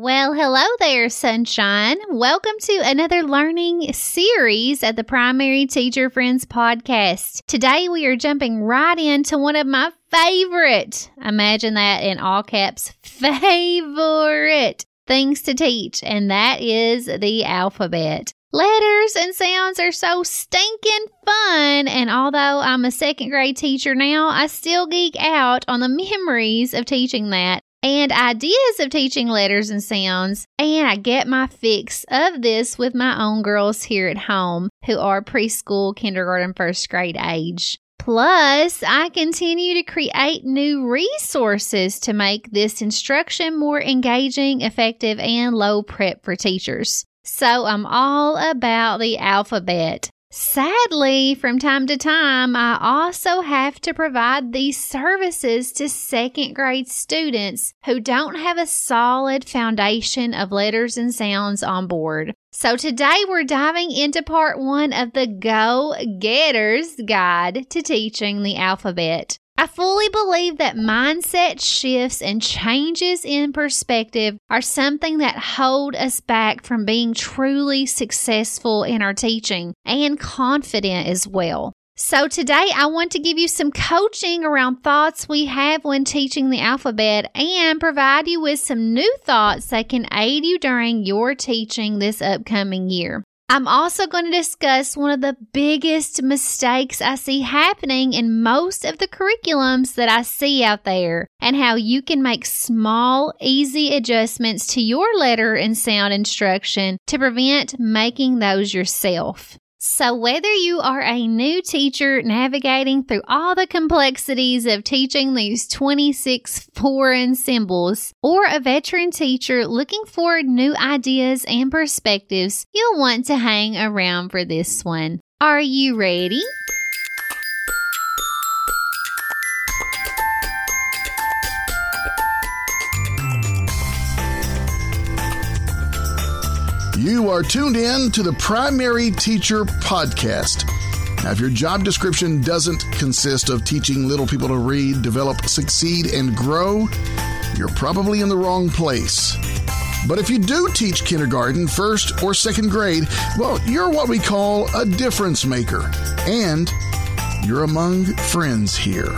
Well, hello there, sunshine. Welcome to another learning series at the Primary Teacher Friends podcast. Today we are jumping right into one of my favorite, imagine that in all caps, favorite things to teach, and that is the alphabet. Letters and sounds are so stinking fun, and although I'm a second grade teacher now, I still geek out on the memories of teaching that and ideas of teaching letters and sounds. And I get my fix of this with my own girls here at home who are preschool, kindergarten, first grade age. Plus, I continue to create new resources to make this instruction more engaging, effective, and low prep for teachers. So I'm all about the alphabet. Sadly, from time to time, I also have to provide these services to second grade students who don't have a solid foundation of letters and sounds on board. So today we're diving into part one of the Go Getters Guide to Teaching the Alphabet. I fully believe that mindset shifts and changes in perspective are something that hold us back from being truly successful in our teaching and confident as well. So, today I want to give you some coaching around thoughts we have when teaching the alphabet and provide you with some new thoughts that can aid you during your teaching this upcoming year. I'm also going to discuss one of the biggest mistakes I see happening in most of the curriculums that I see out there and how you can make small, easy adjustments to your letter and sound instruction to prevent making those yourself. So, whether you are a new teacher navigating through all the complexities of teaching these 26 foreign symbols, or a veteran teacher looking for new ideas and perspectives, you'll want to hang around for this one. Are you ready? You are tuned in to the Primary Teacher Podcast. Now, if your job description doesn't consist of teaching little people to read, develop, succeed, and grow, you're probably in the wrong place. But if you do teach kindergarten, first, or second grade, well, you're what we call a difference maker. And you're among friends here.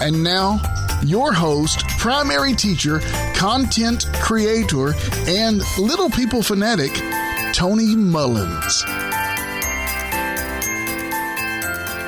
And now, your host, primary teacher, content creator, and little people fanatic, Toni Mullins.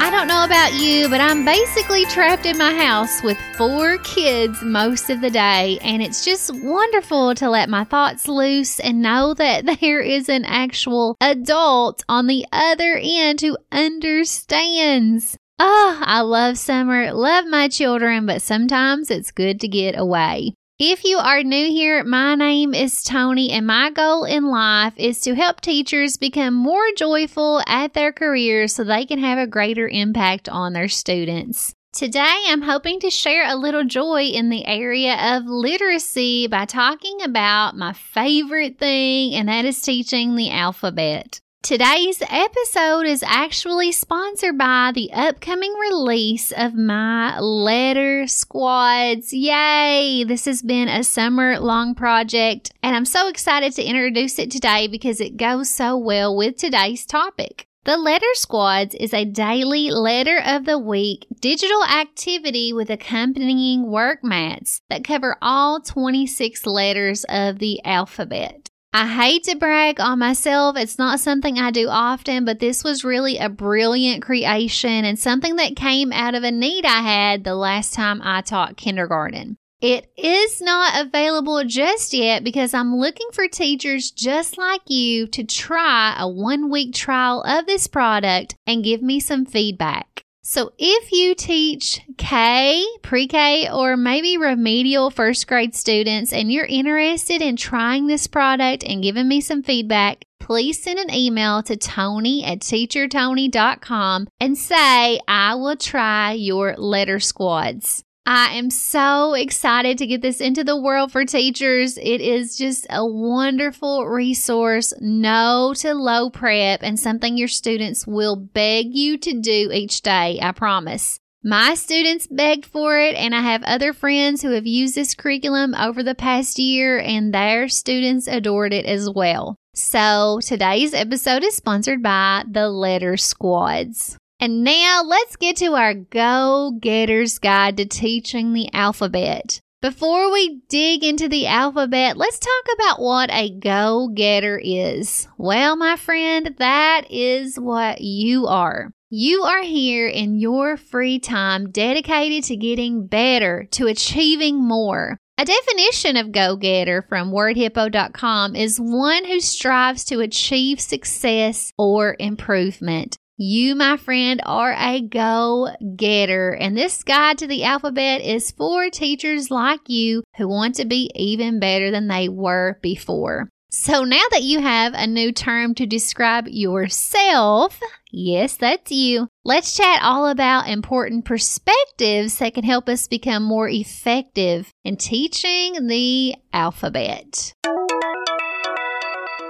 I don't know about you, but I'm basically trapped in my house with four kids most of the day, and it's just wonderful to let my thoughts loose and know that there is an actual adult on the other end who understands. Oh, I love summer, love my children, but sometimes it's good to get away. If you are new here, my name is Toni, and my goal in life is to help teachers become more joyful at their careers so they can have a greater impact on their students. Today, I'm hoping to share a little joy in the area of literacy by talking about my favorite thing, and that is teaching the alphabet. Today's episode is actually sponsored by the upcoming release of my letter squads. Yay! This has been a summer long project, and I'm so excited to introduce it today because it goes so well with today's topic. The Letter Squads is a daily letter of the week digital activity with accompanying work mats that cover all 26 letters of the alphabet. I hate to brag on myself. It's not something I do often, but this was really a brilliant creation and something that came out of a need I had the last time I taught kindergarten. It is not available just yet because I'm looking for teachers just like you to try a one week trial of this product and give me some feedback. So if you teach K, pre K, or maybe remedial first grade students and you're interested in trying this product and giving me some feedback, please send an email to Toni at teachertoni.com and say, I will try your letter squads. I am so excited to get this into the world for teachers. It is just a wonderful resource, no to low prep, and something your students will beg you to do each day, I promise. My students begged for it, and I have other friends who have used this curriculum over the past year, and their students adored it as well. So, today's episode is sponsored by the Letter Squads. And now let's get to our Go Getters Guide to Teaching the Alphabet. Before we dig into the alphabet, let's talk about what a go getter is. Well, my friend, that is what you are. You are here in your free time dedicated to getting better, to achieving more. A definition of go getter from wordhippo.com is one who strives to achieve success or improvement. You, my friend, are a go getter, and this guide to the alphabet is for teachers like you who want to be even better than they were before. So now that you have a new term to describe yourself, yes, that's you, let's chat all about important perspectives that can help us become more effective in teaching the alphabet.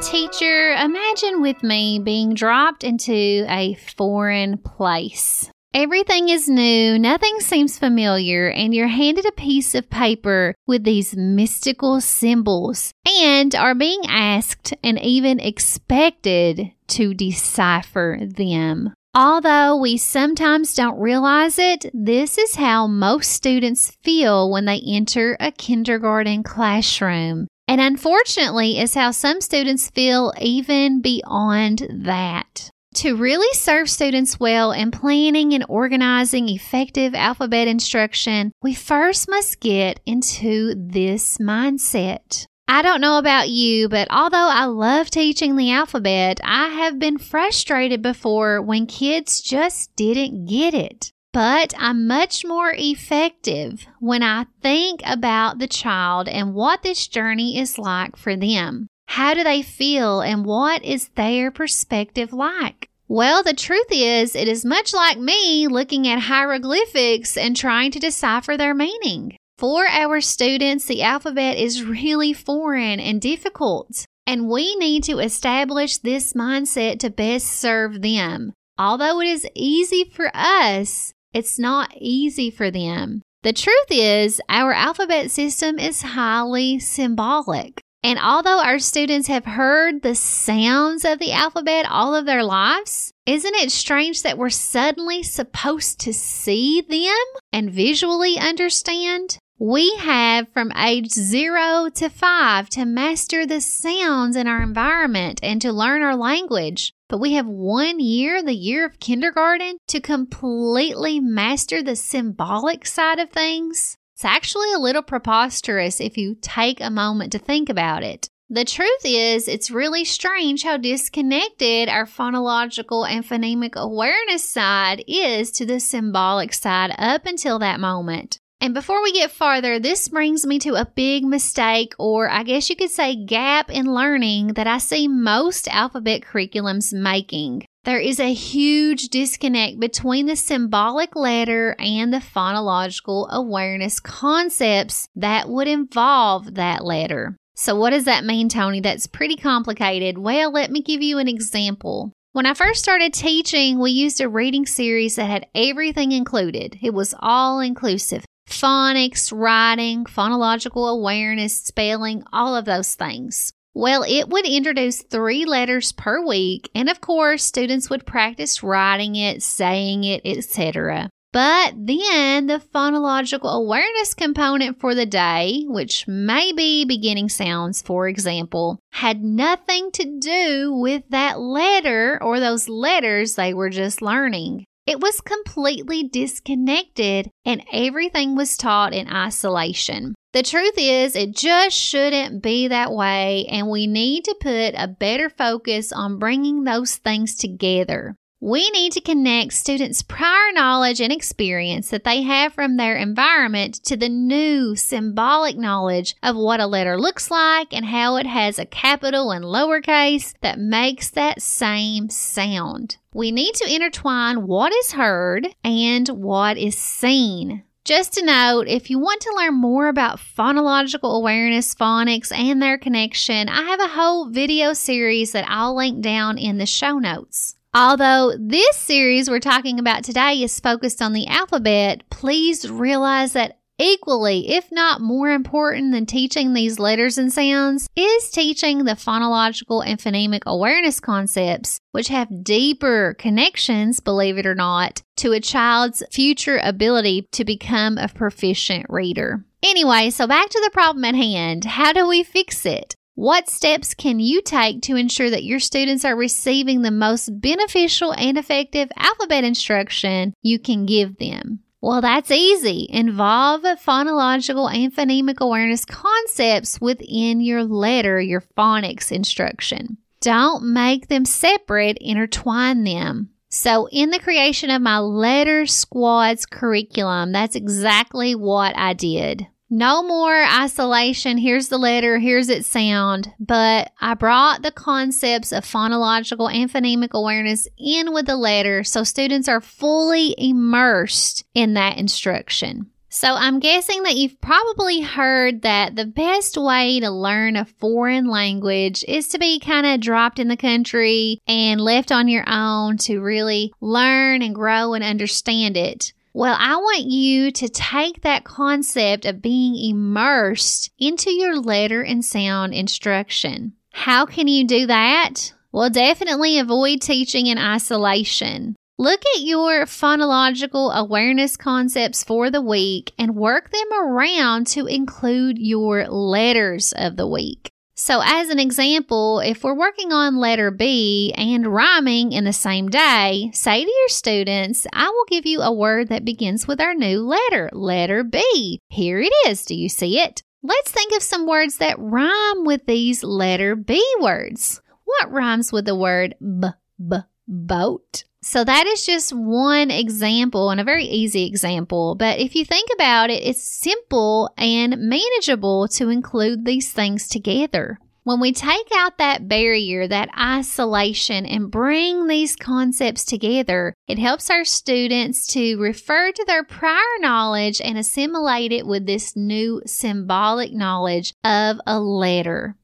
Teacher, imagine with me being dropped into a foreign place. Everything is new, nothing seems familiar, and you're handed a piece of paper with these mystical symbols and are being asked and even expected to decipher them. Although we sometimes don't realize it, this is how most students feel when they enter a kindergarten classroom. And unfortunately, is how some students feel even beyond that. To really serve students well in planning and organizing effective alphabet instruction, we first must get into this mindset. I don't know about you, but although I love teaching the alphabet, I have been frustrated before when kids just didn't get it. But I'm much more effective when I think about the child and what this journey is like for them. How do they feel and what is their perspective like? Well, the truth is, it is much like me looking at hieroglyphics and trying to decipher their meaning. For our students, the alphabet is really foreign and difficult, and we need to establish this mindset to best serve them. Although it is easy for us, it's not easy for them. The truth is, our alphabet system is highly symbolic. And although our students have heard the sounds of the alphabet all of their lives, isn't it strange that we're suddenly supposed to see them and visually understand? We have from age zero to five to master the sounds in our environment and to learn our language. But we have one year, the year of kindergarten, to completely master the symbolic side of things. It's actually a little preposterous if you take a moment to think about it. The truth is, it's really strange how disconnected our phonological and phonemic awareness side is to the symbolic side up until that moment. And before we get farther, this brings me to a big mistake, or I guess you could say gap in learning that I see most alphabet curriculums making. There is a huge disconnect between the symbolic letter and the phonological awareness concepts that would involve that letter. So, what does that mean, Toni? That's pretty complicated. Well, let me give you an example. When I first started teaching, we used a reading series that had everything included. It was all inclusive phonics, writing, phonological awareness, spelling, all of those things. Well, it would introduce three letters per week, and of course, students would practice writing it, saying it, etc. But then the phonological awareness component for the day, which may be beginning sounds, for example, had nothing to do with that letter or those letters they were just learning. It was completely disconnected and everything was taught in isolation. The truth is, it just shouldn't be that way, and we need to put a better focus on bringing those things together. We need to connect students' prior knowledge and experience that they have from their environment to the new symbolic knowledge of what a letter looks like and how it has a capital and lowercase that makes that same sound. We need to intertwine what is heard and what is seen. Just a note, if you want to learn more about phonological awareness, phonics, and their connection, I have a whole video series that I'll link down in the show notes. Although this series we're talking about today is focused on the alphabet, please realize that Equally, if not more important than teaching these letters and sounds, is teaching the phonological and phonemic awareness concepts, which have deeper connections, believe it or not, to a child's future ability to become a proficient reader. Anyway, so back to the problem at hand. How do we fix it? What steps can you take to ensure that your students are receiving the most beneficial and effective alphabet instruction you can give them? Well, that's easy. Involve phonological and phonemic awareness concepts within your letter, your phonics instruction. Don't make them separate, intertwine them. So, in the creation of my letter squads curriculum, that's exactly what I did. No more isolation. Here's the letter, here's its sound. But I brought the concepts of phonological and phonemic awareness in with the letter so students are fully immersed in that instruction. So I'm guessing that you've probably heard that the best way to learn a foreign language is to be kind of dropped in the country and left on your own to really learn and grow and understand it. Well, I want you to take that concept of being immersed into your letter and sound instruction. How can you do that? Well, definitely avoid teaching in isolation. Look at your phonological awareness concepts for the week and work them around to include your letters of the week. So, as an example, if we're working on letter B and rhyming in the same day, say to your students, I will give you a word that begins with our new letter, letter B. Here it is. Do you see it? Let's think of some words that rhyme with these letter B words. What rhymes with the word b, b, boat? So that is just one example and a very easy example. But if you think about it, it's simple and manageable to include these things together. When we take out that barrier, that isolation, and bring these concepts together, it helps our students to refer to their prior knowledge and assimilate it with this new symbolic knowledge of a letter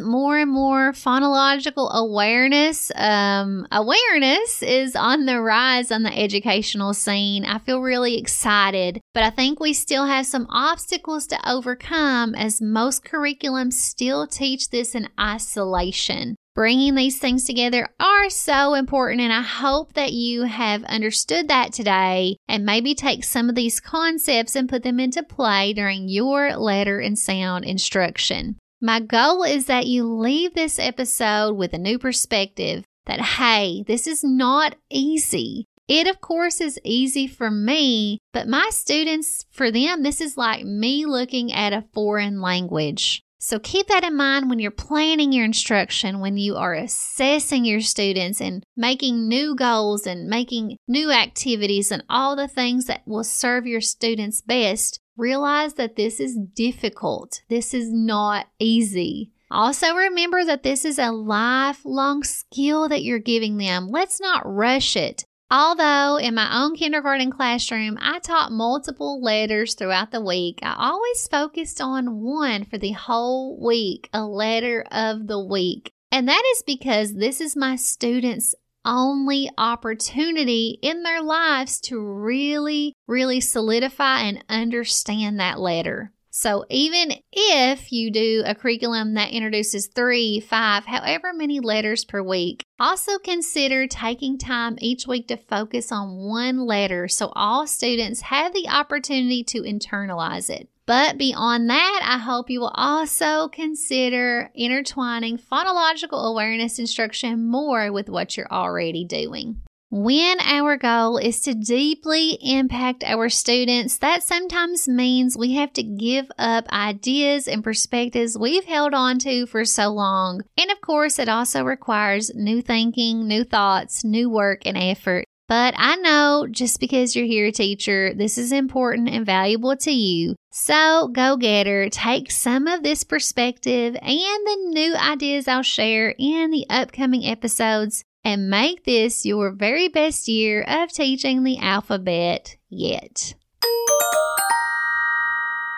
more and more phonological awareness um, awareness is on the rise on the educational scene i feel really excited but i think we still have some obstacles to overcome as most curriculums still teach this in isolation Bringing these things together are so important, and I hope that you have understood that today and maybe take some of these concepts and put them into play during your letter and sound instruction. My goal is that you leave this episode with a new perspective that, hey, this is not easy. It, of course, is easy for me, but my students, for them, this is like me looking at a foreign language. So keep that in mind when you're planning your instruction, when you are assessing your students and making new goals and making new activities and all the things that will serve your students best. Realize that this is difficult. This is not easy. Also, remember that this is a lifelong skill that you're giving them. Let's not rush it. Although in my own kindergarten classroom, I taught multiple letters throughout the week, I always focused on one for the whole week, a letter of the week. And that is because this is my students' only opportunity in their lives to really, really solidify and understand that letter. So even if you do a curriculum that introduces three, five, however many letters per week, also consider taking time each week to focus on one letter so all students have the opportunity to internalize it. But beyond that, I hope you will also consider intertwining phonological awareness instruction more with what you're already doing. When our goal is to deeply impact our students, that sometimes means we have to give up ideas and perspectives we've held on to for so long. And of course, it also requires new thinking, new thoughts, new work, and effort. But I know just because you're here, teacher, this is important and valuable to you. So go getter, take some of this perspective and the new ideas I'll share in the upcoming episodes and make this your very best year of teaching the alphabet yet.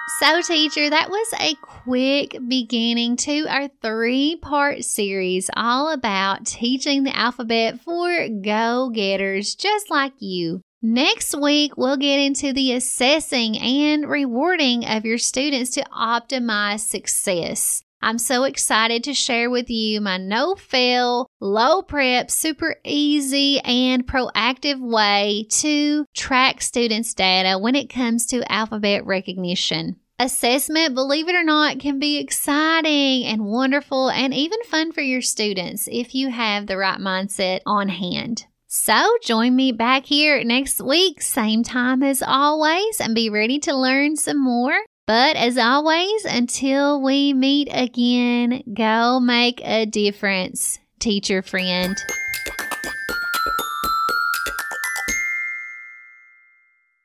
So, teacher, that was a quick beginning to our three part series all about teaching the alphabet for go getters just like you. Next week, we'll get into the assessing and rewarding of your students to optimize success. I'm so excited to share with you my no fail, low prep, super easy, and proactive way to track students' data when it comes to alphabet recognition. Assessment, believe it or not, can be exciting and wonderful and even fun for your students if you have the right mindset on hand. So join me back here next week, same time as always, and be ready to learn some more. But as always, until we meet again, go make a difference, teacher friend.